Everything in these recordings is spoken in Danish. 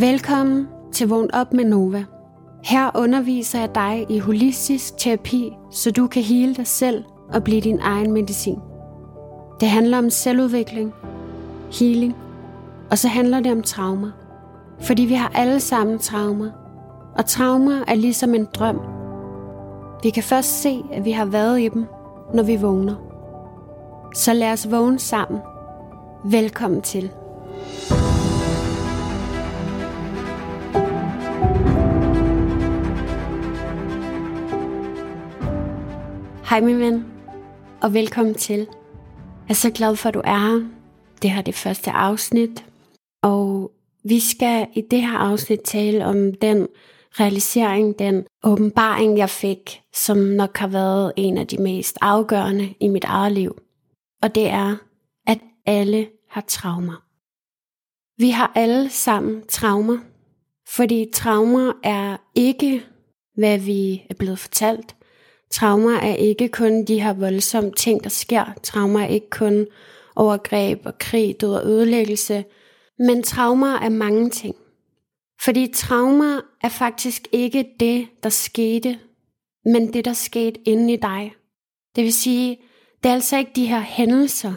Velkommen til Vågn op med Nova. Her underviser jeg dig i holistisk terapi, så du kan hele dig selv og blive din egen medicin. Det handler om selvudvikling, healing, og så handler det om traumer. Fordi vi har alle sammen traumer, og traumer er ligesom en drøm. Vi kan først se, at vi har været i dem, når vi vågner. Så lad os vågne sammen. Velkommen til. Hej min ven, og velkommen til. Jeg er så glad for, at du er her. Det her er det første afsnit, og vi skal i det her afsnit tale om den realisering, den åbenbaring, jeg fik, som nok har været en af de mest afgørende i mit eget liv. Og det er, at alle har traumer. Vi har alle sammen traumer, fordi traumer er ikke, hvad vi er blevet fortalt. Traumer er ikke kun de her voldsomme ting, der sker. Traumer er ikke kun overgreb og krig, død og ødelæggelse. Men traumer er mange ting. Fordi traumer er faktisk ikke det, der skete, men det, der skete inde i dig. Det vil sige, det er altså ikke de her hændelser.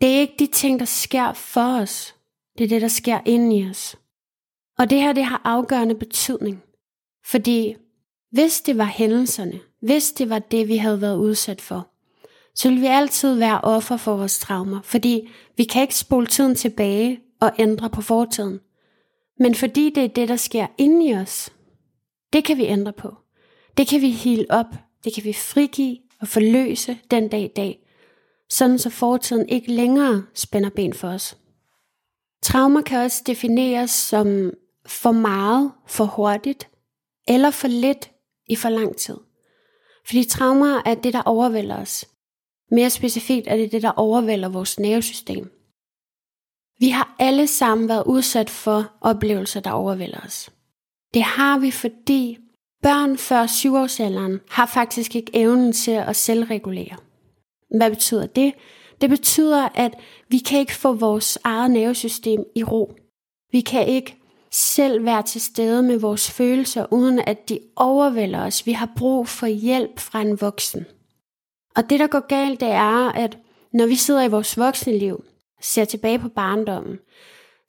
Det er ikke de ting, der sker for os. Det er det, der sker inde i os. Og det her, det har afgørende betydning. Fordi hvis det var hændelserne, hvis det var det, vi havde været udsat for, så ville vi altid være offer for vores traumer, fordi vi kan ikke spole tiden tilbage og ændre på fortiden. Men fordi det er det, der sker inde i os, det kan vi ændre på. Det kan vi hele op, det kan vi frigive og forløse den dag i dag, sådan så fortiden ikke længere spænder ben for os. Traumer kan også defineres som for meget, for hurtigt eller for lidt i for lang tid. Fordi traumer er det, der overvælder os. Mere specifikt er det det, der overvælder vores nervesystem. Vi har alle sammen været udsat for oplevelser, der overvælder os. Det har vi, fordi børn før syvårsalderen har faktisk ikke evnen til at selvregulere. Hvad betyder det? Det betyder, at vi kan ikke få vores eget nervesystem i ro. Vi kan ikke selv være til stede med vores følelser, uden at de overvælder os. Vi har brug for hjælp fra en voksen. Og det, der går galt, det er, at når vi sidder i vores voksne liv, ser tilbage på barndommen,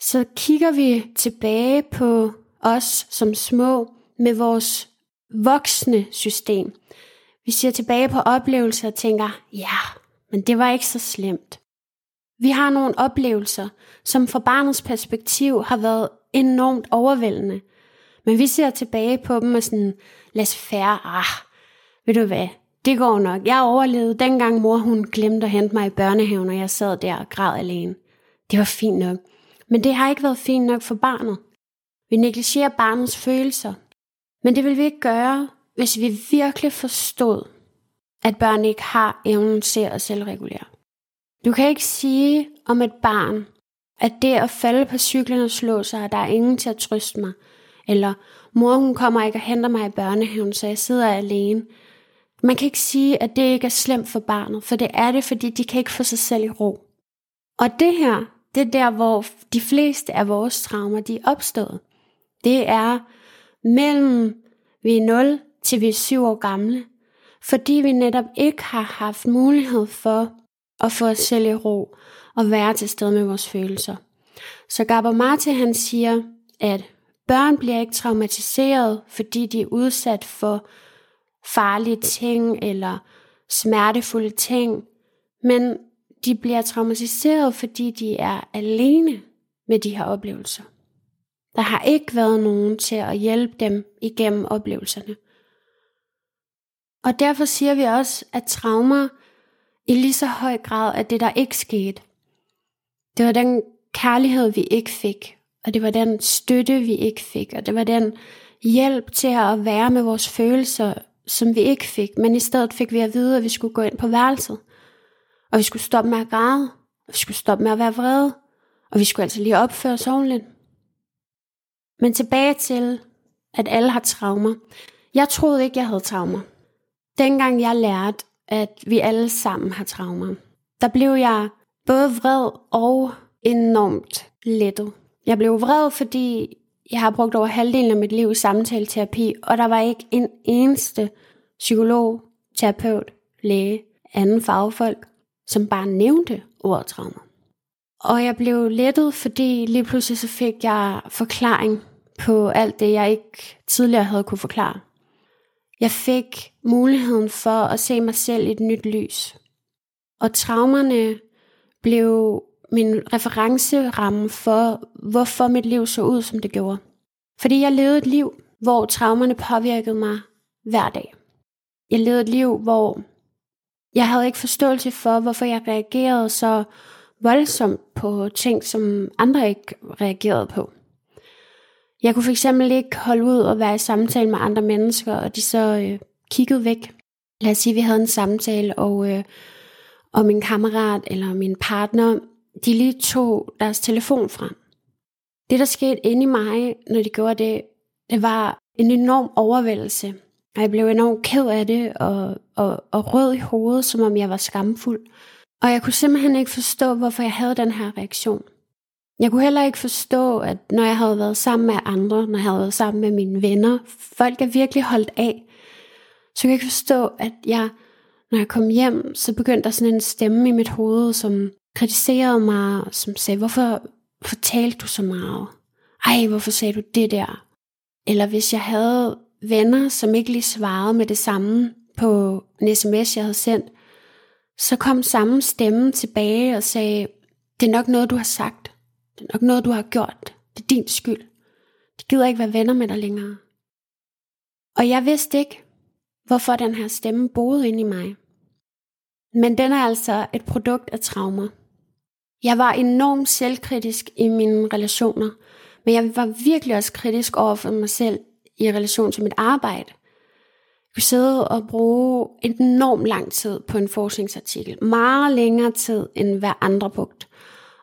så kigger vi tilbage på os som små med vores voksne system. Vi ser tilbage på oplevelser og tænker, ja, men det var ikke så slemt. Vi har nogle oplevelser, som fra barnets perspektiv har været enormt overvældende. Men vi ser tilbage på dem og sådan, lad os færre, ah, ved du hvad, det går nok. Jeg overlevede dengang mor hun glemte at hente mig i børnehaven, og jeg sad der og græd alene. Det var fint nok. Men det har ikke været fint nok for barnet. Vi negligerer barnets følelser. Men det vil vi ikke gøre, hvis vi virkelig forstod, at børn ikke har evnen til at selvregulere. Du kan ikke sige om et barn, at det at falde på cyklen og slå sig, at der er ingen til at trøste mig, eller mor hun kommer ikke og henter mig i børnehaven, så jeg sidder alene. Man kan ikke sige, at det ikke er slemt for barnet, for det er det, fordi de kan ikke få sig selv i ro. Og det her, det er der, hvor de fleste af vores traumer, de er opstået. Det er mellem vi er 0 til vi er 7 år gamle, fordi vi netop ikke har haft mulighed for at få os selv i ro og være til stede med vores følelser. Så Gabor Marte han siger, at børn bliver ikke traumatiseret, fordi de er udsat for farlige ting eller smertefulde ting, men de bliver traumatiseret, fordi de er alene med de her oplevelser. Der har ikke været nogen til at hjælpe dem igennem oplevelserne. Og derfor siger vi også, at traumer i lige så høj grad er det, der ikke skete. Det var den kærlighed, vi ikke fik, og det var den støtte, vi ikke fik, og det var den hjælp til at være med vores følelser, som vi ikke fik, men i stedet fik vi at vide, at vi skulle gå ind på værelset, og vi skulle stoppe med at græde, og vi skulle stoppe med at være vrede, og vi skulle altså lige opføre os ordentligt. Men tilbage til, at alle har traumer. Jeg troede ikke, jeg havde traumer. Dengang jeg lærte, at vi alle sammen har traumer, der blev jeg både vred og enormt lettet. Jeg blev vred, fordi Jeg har brugt over halvdelen af mit liv i samtaleterapi, og der var ikke en eneste psykolog, terapeut, læge, anden fagfolk, som bare nævnte ordet trauma. Og jeg blev lettet, fordi lige pludselig så fik jeg forklaring på alt det, jeg ikke tidligere havde kunne forklare. Jeg fik muligheden for at se mig selv i et nyt lys. Og traumerne blev min referenceramme for, hvorfor mit liv så ud, som det gjorde. Fordi jeg levede et liv, hvor traumerne påvirkede mig hver dag. Jeg levede et liv, hvor jeg havde ikke forståelse for, hvorfor jeg reagerede så voldsomt på ting, som andre ikke reagerede på. Jeg kunne fx ikke holde ud og være i samtale med andre mennesker, og de så øh, kiggede væk. Lad os sige, at vi havde en samtale, og, øh, og min kammerat eller min partner, de lige tog deres telefon frem. Det, der skete inde i mig, når de gjorde det, det var en enorm overvældelse. Og jeg blev enormt ked af det, og, og, og rød i hovedet, som om jeg var skamfuld. Og jeg kunne simpelthen ikke forstå, hvorfor jeg havde den her reaktion. Jeg kunne heller ikke forstå, at når jeg havde været sammen med andre, når jeg havde været sammen med mine venner, folk er virkelig holdt af, så jeg kunne ikke forstå, at jeg, når jeg kom hjem, så begyndte der sådan en stemme i mit hoved, som kritiserede mig, som sagde, hvorfor fortalte du så meget? Ej, hvorfor sagde du det der? Eller hvis jeg havde venner, som ikke lige svarede med det samme på en sms, jeg havde sendt, så kom samme stemme tilbage og sagde, det er nok noget, du har sagt. Det er nok noget, du har gjort. Det er din skyld. De gider ikke være venner med dig længere. Og jeg vidste ikke, hvorfor den her stemme boede inde i mig. Men den er altså et produkt af traumer. Jeg var enormt selvkritisk i mine relationer, men jeg var virkelig også kritisk over for mig selv i relation til mit arbejde. Jeg kunne sidde og bruge enormt lang tid på en forskningsartikel. Meget længere tid end hver andre brugt.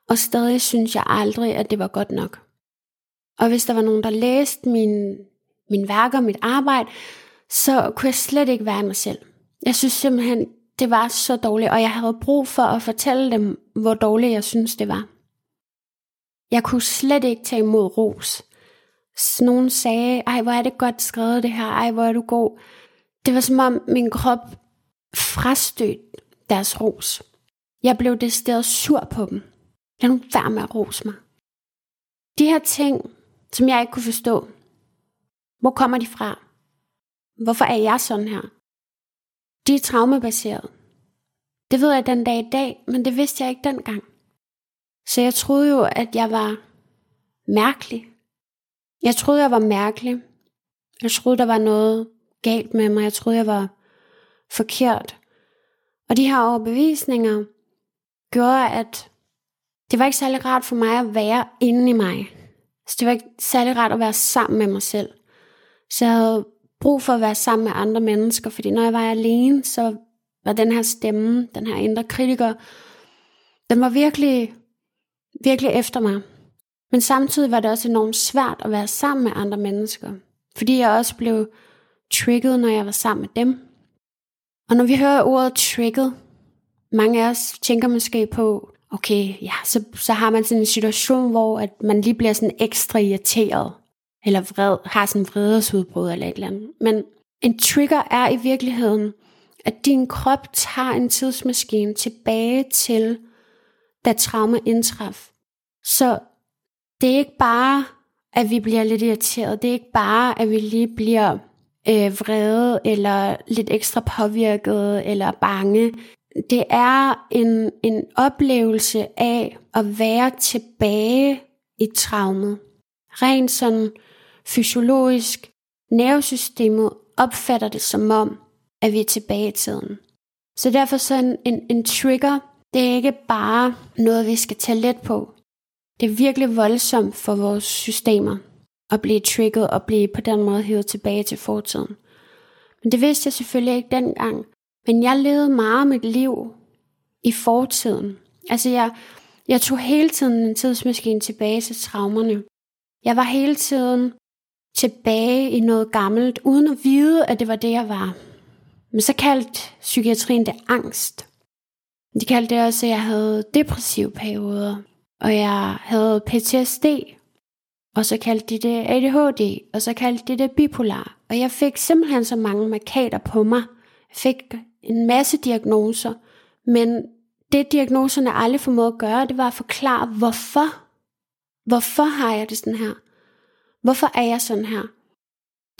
Og stadig synes jeg aldrig, at det var godt nok. Og hvis der var nogen, der læste min, min værker og mit arbejde, så kunne jeg slet ikke være mig selv. Jeg synes simpelthen, det var så dårligt, og jeg havde brug for at fortælle dem, hvor dårligt jeg synes, det var. Jeg kunne slet ikke tage imod ros. Nogen sagde, ej, hvor er det godt skrevet det her, ej, hvor er du god. Det var som om min krop frastødte deres ros. Jeg blev decideret sur på dem. Lad nu være med at rose mig. De her ting, som jeg ikke kunne forstå, hvor kommer de fra? Hvorfor er jeg sådan her? De er traumabaseret. Det ved jeg den dag i dag, men det vidste jeg ikke dengang. Så jeg troede jo, at jeg var mærkelig. Jeg troede, jeg var mærkelig. Jeg troede, der var noget galt med mig. Jeg troede, jeg var forkert. Og de her overbevisninger gjorde, at det var ikke særlig rart for mig at være inde i mig. Så det var ikke særlig rart at være sammen med mig selv. Så jeg havde brug for at være sammen med andre mennesker, fordi når jeg var alene, så var den her stemme, den her indre kritiker, den var virkelig, virkelig efter mig. Men samtidig var det også enormt svært at være sammen med andre mennesker, fordi jeg også blev trigget, når jeg var sammen med dem. Og når vi hører ordet trigget, mange af os tænker måske på, okay, ja, så, så har man sådan en situation, hvor at man lige bliver sådan ekstra irriteret, eller vred, har sådan en vredesudbrud eller et eller andet. Men en trigger er i virkeligheden, at din krop tager en tidsmaskine tilbage til, da trauma indtraf. Så det er ikke bare, at vi bliver lidt irriteret. Det er ikke bare, at vi lige bliver øh, vrede, eller lidt ekstra påvirket, eller bange. Det er en, en oplevelse af at være tilbage i traumet. Rent sådan fysiologisk, nervesystemet opfatter det som om, at vi er tilbage i tiden. Så derfor så en, en, en trigger, det er ikke bare noget, vi skal tage let på. Det er virkelig voldsomt for vores systemer at blive trigget og blive på den måde hævet tilbage til fortiden. Men det vidste jeg selvfølgelig ikke dengang. Men jeg levede meget mit liv i fortiden. Altså jeg, jeg tog hele tiden en tidsmaskine tilbage til traumerne. Jeg var hele tiden tilbage i noget gammelt, uden at vide, at det var det, jeg var. Men så kaldte psykiatrien det angst. De kaldte det også, at jeg havde depressive perioder, og jeg havde PTSD. og så kaldte de det ADHD, og så kaldte de det bipolar. Og jeg fik simpelthen så mange markater på mig. Jeg fik en masse diagnoser, men det diagnoserne aldrig formåede at gøre, det var at forklare, hvorfor. Hvorfor har jeg det sådan her? Hvorfor er jeg sådan her?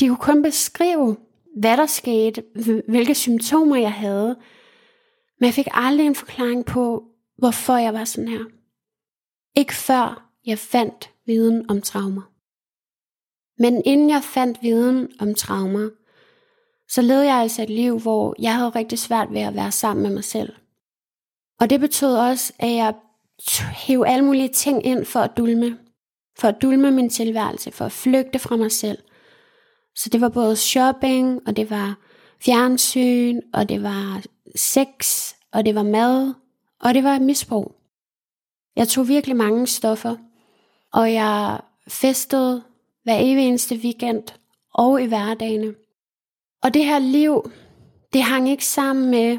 De kunne kun beskrive, hvad der skete, hvilke symptomer jeg havde, men jeg fik aldrig en forklaring på, hvorfor jeg var sådan her. Ikke før jeg fandt viden om traumer. Men inden jeg fandt viden om traumer, så levede jeg altså et liv, hvor jeg havde rigtig svært ved at være sammen med mig selv. Og det betød også, at jeg hævde alle mulige ting ind for at dulme. For at dulme min tilværelse, for at flygte fra mig selv. Så det var både shopping, og det var fjernsyn, og det var sex, og det var mad, og det var misbrug. Jeg tog virkelig mange stoffer, og jeg festede hver evig eneste weekend og i hverdagene. Og det her liv, det hang ikke sammen med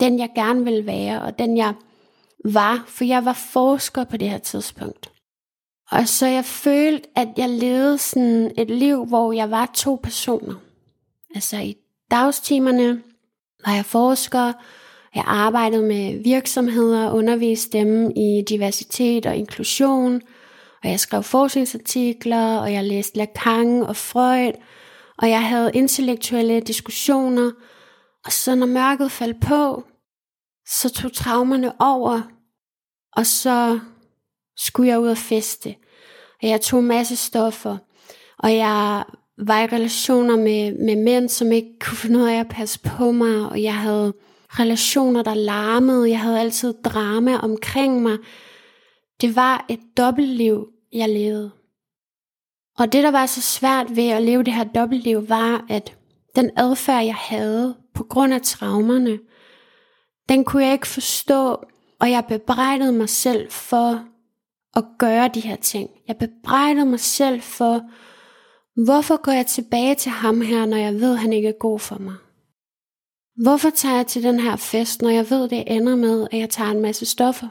den, jeg gerne ville være, og den, jeg var, for jeg var forsker på det her tidspunkt. Og så jeg følte, at jeg levede sådan et liv, hvor jeg var to personer. Altså i dagstimerne var jeg forsker, jeg arbejdede med virksomheder, underviste dem i diversitet og inklusion, og jeg skrev forskningsartikler, og jeg læste Lacan og Freud, og jeg havde intellektuelle diskussioner, og så når mørket faldt på, så tog traumerne over, og så skulle jeg ud og feste. Og jeg tog en masse stoffer, og jeg var i relationer med, med mænd, som ikke kunne finde ud af at passe på mig, og jeg havde relationer, der larmede, jeg havde altid drama omkring mig. Det var et dobbeltliv, jeg levede. Og det, der var så svært ved at leve det her dobbeltliv, var, at den adfærd, jeg havde på grund af traumerne, den kunne jeg ikke forstå, og jeg bebrejdede mig selv for at gøre de her ting. Jeg bebrejdede mig selv for, hvorfor går jeg tilbage til ham her, når jeg ved, at han ikke er god for mig? Hvorfor tager jeg til den her fest, når jeg ved, det ender med, at jeg tager en masse stoffer?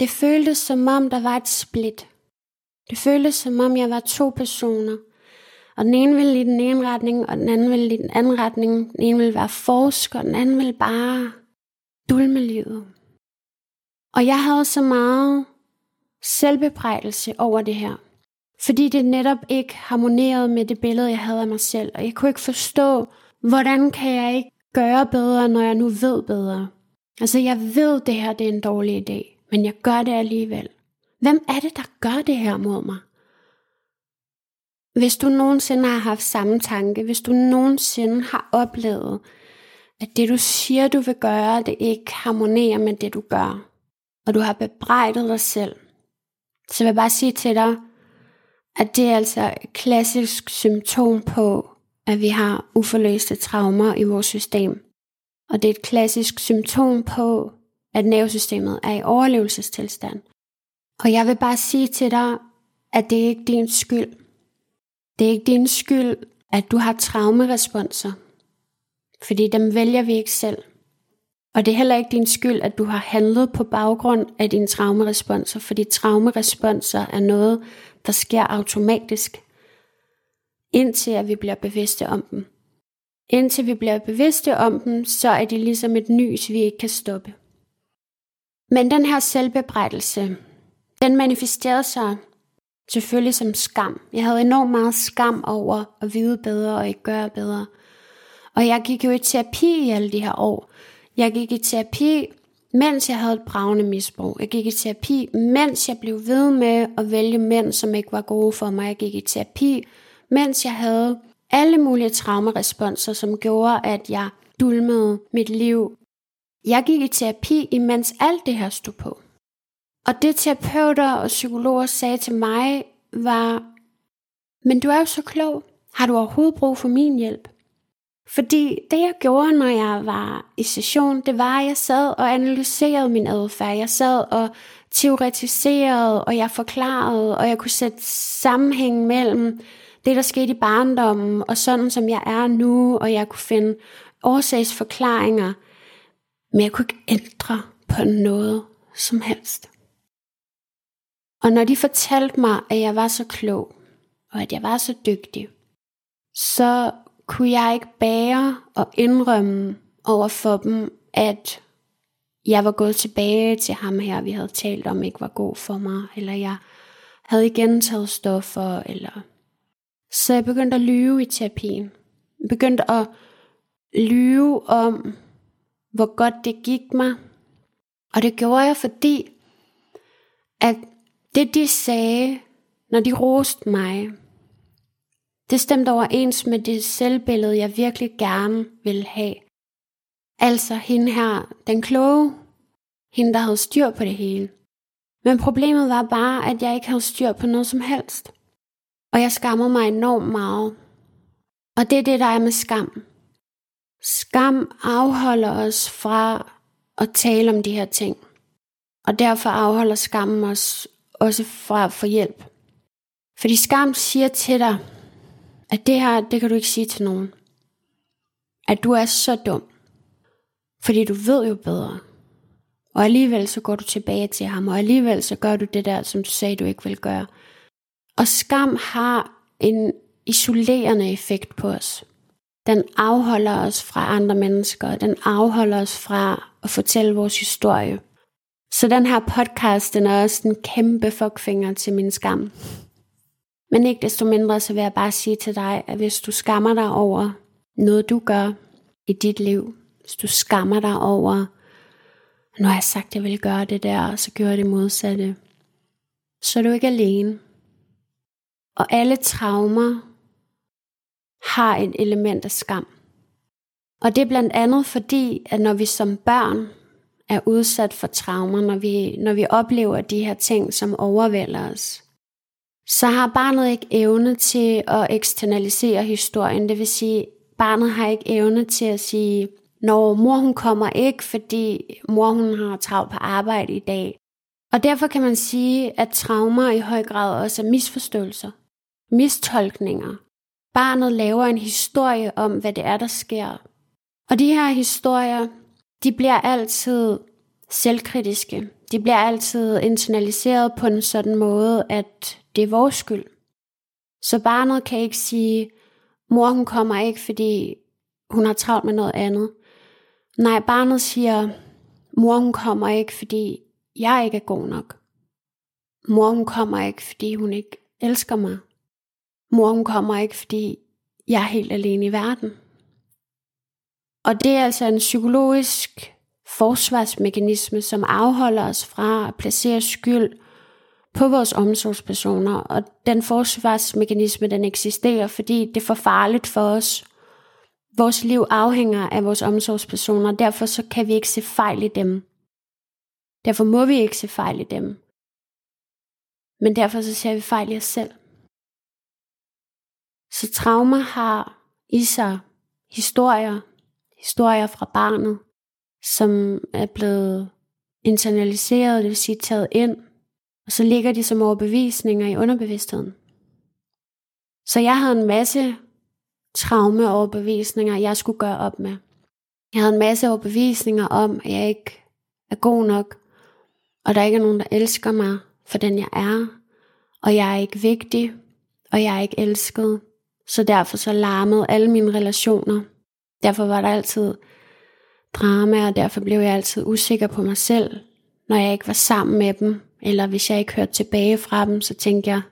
Det føltes som om, der var et split. Det føltes som om, jeg var to personer. Og den ene ville i den ene retning, og den anden ville i den anden retning. Den ene ville være forsker, og den anden ville bare dulme livet. Og jeg havde så meget selvbebrejdelse over det her. Fordi det netop ikke harmonerede med det billede, jeg havde af mig selv. Og jeg kunne ikke forstå, hvordan kan jeg ikke gøre bedre, når jeg nu ved bedre. Altså jeg ved, det her det er en dårlig idé, men jeg gør det alligevel. Hvem er det, der gør det her mod mig? Hvis du nogensinde har haft samme tanke, hvis du nogensinde har oplevet, at det du siger, du vil gøre, det ikke harmonerer med det, du gør, og du har bebrejdet dig selv, så vil jeg bare sige til dig, at det er altså et klassisk symptom på, at vi har uforløste traumer i vores system. Og det er et klassisk symptom på, at nervesystemet er i overlevelsestilstand. Og jeg vil bare sige til dig, at det er ikke din skyld. Det er ikke din skyld, at du har traumeresponser. Fordi dem vælger vi ikke selv. Og det er heller ikke din skyld, at du har handlet på baggrund af dine traumeresponser, fordi traumeresponser er noget, der sker automatisk indtil at vi bliver bevidste om dem. Indtil vi bliver bevidste om dem, så er det ligesom et nys, vi ikke kan stoppe. Men den her selvbebrejdelse, den manifesterede sig selvfølgelig som skam. Jeg havde enormt meget skam over at vide bedre og ikke gøre bedre. Og jeg gik jo i terapi i alle de her år. Jeg gik i terapi, mens jeg havde et bravende misbrug. Jeg gik i terapi, mens jeg blev ved med at vælge mænd, som ikke var gode for mig. Jeg gik i terapi, mens jeg havde alle mulige traumeresponser, som gjorde, at jeg dulmede mit liv. Jeg gik i terapi, imens alt det her stod på. Og det terapeuter og psykologer sagde til mig, var, men du er jo så klog. Har du overhovedet brug for min hjælp? Fordi det jeg gjorde, når jeg var i session, det var, at jeg sad og analyserede min adfærd. Jeg sad og teoretiserede, og jeg forklarede, og jeg kunne sætte sammenhæng mellem det, der skete i barndommen, og sådan som jeg er nu, og jeg kunne finde årsagsforklaringer, men jeg kunne ikke ændre på noget som helst. Og når de fortalte mig, at jeg var så klog, og at jeg var så dygtig, så kunne jeg ikke bære og indrømme over for dem, at jeg var gået tilbage til ham her, vi havde talt om, ikke var god for mig, eller jeg havde igen taget stoffer, eller... Så jeg begyndte at lyve i terapien. Jeg begyndte at lyve om, hvor godt det gik mig. Og det gjorde jeg, fordi at det de sagde, når de roste mig, det stemte overens med det selvbillede, jeg virkelig gerne ville have. Altså hende her, den kloge, hende der havde styr på det hele. Men problemet var bare, at jeg ikke havde styr på noget som helst. Og jeg skammer mig enormt meget. Og det er det, der er med skam. Skam afholder os fra at tale om de her ting. Og derfor afholder skammen os også fra at få hjælp. Fordi skam siger til dig, at det her, det kan du ikke sige til nogen. At du er så dum. Fordi du ved jo bedre. Og alligevel så går du tilbage til ham, og alligevel så gør du det der, som du sagde, du ikke vil gøre. Og skam har en isolerende effekt på os. Den afholder os fra andre mennesker, den afholder os fra at fortælle vores historie. Så den her podcast, den er også en kæmpe fuckfinger til min skam. Men ikke desto mindre, så vil jeg bare sige til dig, at hvis du skammer dig over noget, du gør i dit liv, hvis du skammer dig over, når jeg har sagt, at jeg vil gøre det der, og så gør jeg det modsatte, så er du ikke alene. Og alle traumer har et element af skam. Og det er blandt andet fordi, at når vi som børn er udsat for traumer, når vi, når vi oplever de her ting, som overvælder os, så har barnet ikke evne til at eksternalisere historien. Det vil sige, barnet har ikke evne til at sige, når mor hun kommer ikke, fordi mor hun har travlt på arbejde i dag. Og derfor kan man sige, at traumer i høj grad også er misforståelser, mistolkninger. Barnet laver en historie om, hvad det er, der sker. Og de her historier, de bliver altid selvkritiske. De bliver altid internaliseret på en sådan måde, at det er vores skyld. Så barnet kan ikke sige, mor hun kommer ikke, fordi hun har travlt med noget andet. Nej, barnet siger, mor hun kommer ikke, fordi jeg ikke er god nok. Mor hun kommer ikke, fordi hun ikke elsker mig. Mor hun kommer ikke, fordi jeg er helt alene i verden. Og det er altså en psykologisk forsvarsmekanisme, som afholder os fra at placere skyld på vores omsorgspersoner. Og den forsvarsmekanisme, den eksisterer, fordi det er for farligt for os. Vores liv afhænger af vores omsorgspersoner, derfor så kan vi ikke se fejl i dem. Derfor må vi ikke se fejl i dem. Men derfor så ser vi fejl i os selv. Så trauma har i sig historier, historier fra barnet, som er blevet internaliseret, det vil sige taget ind, og så ligger de som overbevisninger i underbevidstheden. Så jeg havde en masse traume overbevisninger, jeg skulle gøre op med. Jeg havde en masse overbevisninger om, at jeg ikke er god nok, og der ikke er nogen, der elsker mig for den jeg er, og jeg er ikke vigtig, og jeg er ikke elsket. Så derfor så larmede alle mine relationer. Derfor var der altid drama, og derfor blev jeg altid usikker på mig selv, når jeg ikke var sammen med dem, eller hvis jeg ikke hørte tilbage fra dem, så tænkte jeg,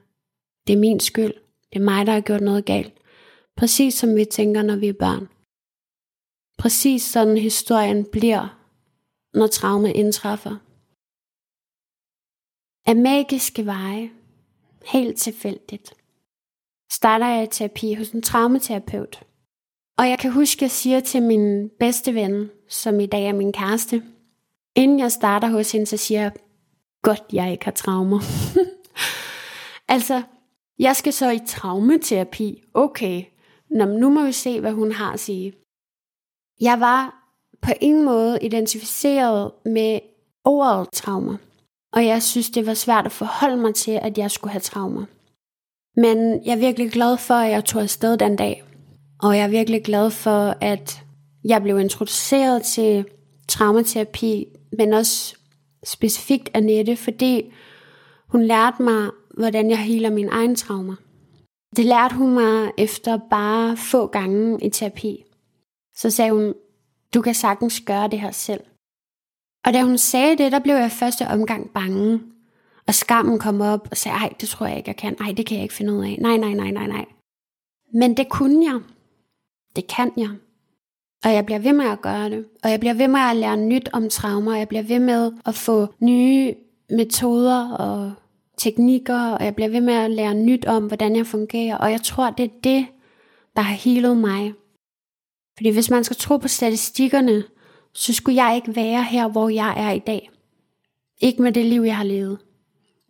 det er min skyld, det er mig, der har gjort noget galt. Præcis som vi tænker, når vi er børn. Præcis sådan historien bliver, når traume indtræffer. Af magiske veje, helt tilfældigt, starter jeg i terapi hos en traumaterapeut. Og jeg kan huske, at jeg siger til min bedste ven, som i dag er min kæreste, inden jeg starter hos hende, så siger jeg, godt jeg ikke har traumer. altså, jeg skal så i traumaterapi. Okay, Nå, nu må vi se, hvad hun har at sige. Jeg var på ingen måde identificeret med ordet traumer. Og jeg synes, det var svært at forholde mig til, at jeg skulle have traumer. Men jeg er virkelig glad for, at jeg tog afsted den dag. Og jeg er virkelig glad for, at jeg blev introduceret til traumaterapi, men også specifikt Annette, fordi Hun lærte mig, hvordan jeg healer mine egne traumer. Det lærte hun mig efter bare få gange i terapi. Så sagde hun, du kan sagtens gøre det her selv. Og da hun sagde det, der blev jeg første omgang bange. Og skammen kom op og sagde, ej, det tror jeg ikke, jeg kan. Ej, det kan jeg ikke finde ud af. Nej, nej, nej, nej, nej. Men det kunne jeg. Det kan jeg. Og jeg bliver ved med at gøre det. Og jeg bliver ved med at lære nyt om traumer. Jeg bliver ved med at få nye metoder og teknikker. Og jeg bliver ved med at lære nyt om, hvordan jeg fungerer. Og jeg tror, det er det, der har healet mig. Fordi hvis man skal tro på statistikkerne, så skulle jeg ikke være her, hvor jeg er i dag. Ikke med det liv, jeg har levet.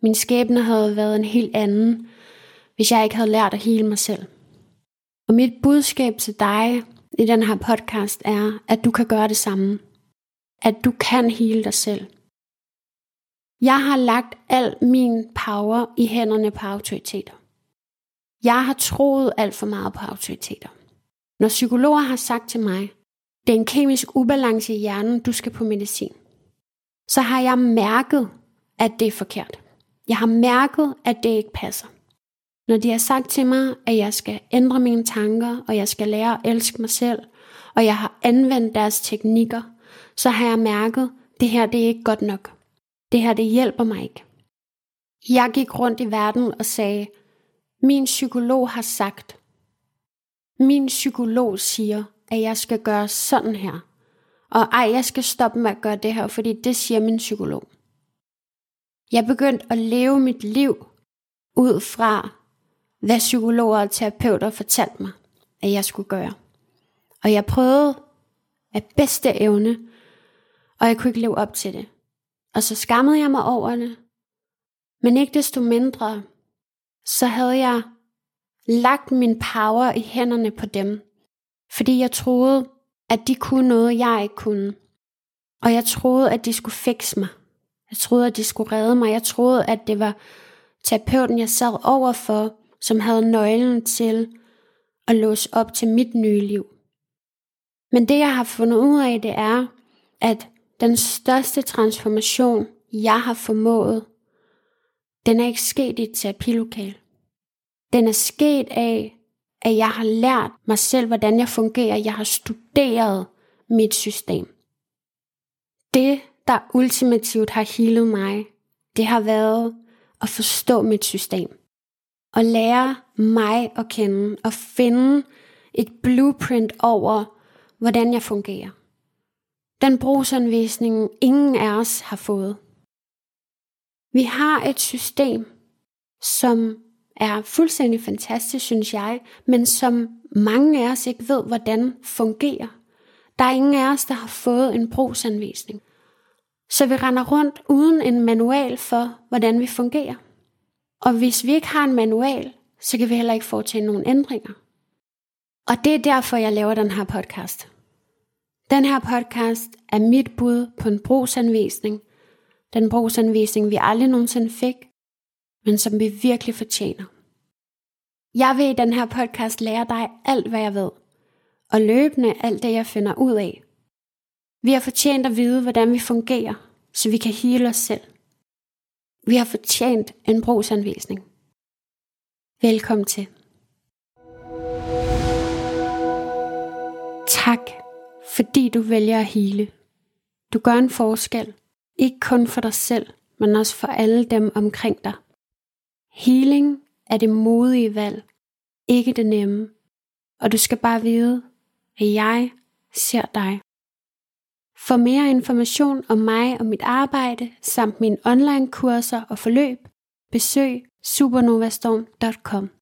Min skæbne havde været en helt anden, hvis jeg ikke havde lært at hele mig selv. Og mit budskab til dig i den her podcast er, at du kan gøre det samme. At du kan hele dig selv. Jeg har lagt al min power i hænderne på autoriteter. Jeg har troet alt for meget på autoriteter. Når psykologer har sagt til mig, det er en kemisk ubalance i hjernen, du skal på medicin, så har jeg mærket, at det er forkert. Jeg har mærket, at det ikke passer. Når de har sagt til mig, at jeg skal ændre mine tanker, og jeg skal lære at elske mig selv, og jeg har anvendt deres teknikker, så har jeg mærket, at det her det er ikke godt nok. Det her det hjælper mig ikke. Jeg gik rundt i verden og sagde, min psykolog har sagt, min psykolog siger, at jeg skal gøre sådan her. Og ej, jeg skal stoppe med at gøre det her, fordi det siger min psykolog. Jeg begyndte at leve mit liv ud fra, hvad psykologer og terapeuter fortalte mig, at jeg skulle gøre. Og jeg prøvede af bedste evne, og jeg kunne ikke leve op til det. Og så skammede jeg mig over det. Men ikke desto mindre, så havde jeg lagt min power i hænderne på dem, fordi jeg troede, at de kunne noget, jeg ikke kunne. Og jeg troede, at de skulle fikse mig. Jeg troede, at de skulle redde mig. Jeg troede, at det var terapeuten, jeg sad overfor, som havde nøglen til at låse op til mit nye liv. Men det, jeg har fundet ud af, det er, at den største transformation, jeg har formået, den er ikke sket i et terapilokal. Den er sket af, at jeg har lært mig selv, hvordan jeg fungerer. Jeg har studeret mit system. Det, der ultimativt har healet mig, det har været at forstå mit system. Og lære mig at kende og finde et blueprint over, hvordan jeg fungerer. Den brugsanvisning ingen af os har fået. Vi har et system, som er fuldstændig fantastisk, synes jeg, men som mange af os ikke ved, hvordan fungerer. Der er ingen af os, der har fået en brugsanvisning. Så vi render rundt uden en manual for, hvordan vi fungerer. Og hvis vi ikke har en manual, så kan vi heller ikke foretage nogen ændringer. Og det er derfor, jeg laver den her podcast. Den her podcast er mit bud på en brugsanvisning. Den brugsanvisning, vi aldrig nogensinde fik, men som vi virkelig fortjener. Jeg vil i den her podcast lære dig alt, hvad jeg ved, og løbende alt det, jeg finder ud af. Vi har fortjent at vide, hvordan vi fungerer, så vi kan hele os selv. Vi har fortjent en brugsanvisning. Velkommen til. Tak, fordi du vælger at hele. Du gør en forskel, ikke kun for dig selv, men også for alle dem omkring dig. Healing er det modige valg, ikke det nemme. Og du skal bare vide, at jeg ser dig. For mere information om mig og mit arbejde, samt mine online kurser og forløb, besøg supernovastorm.com.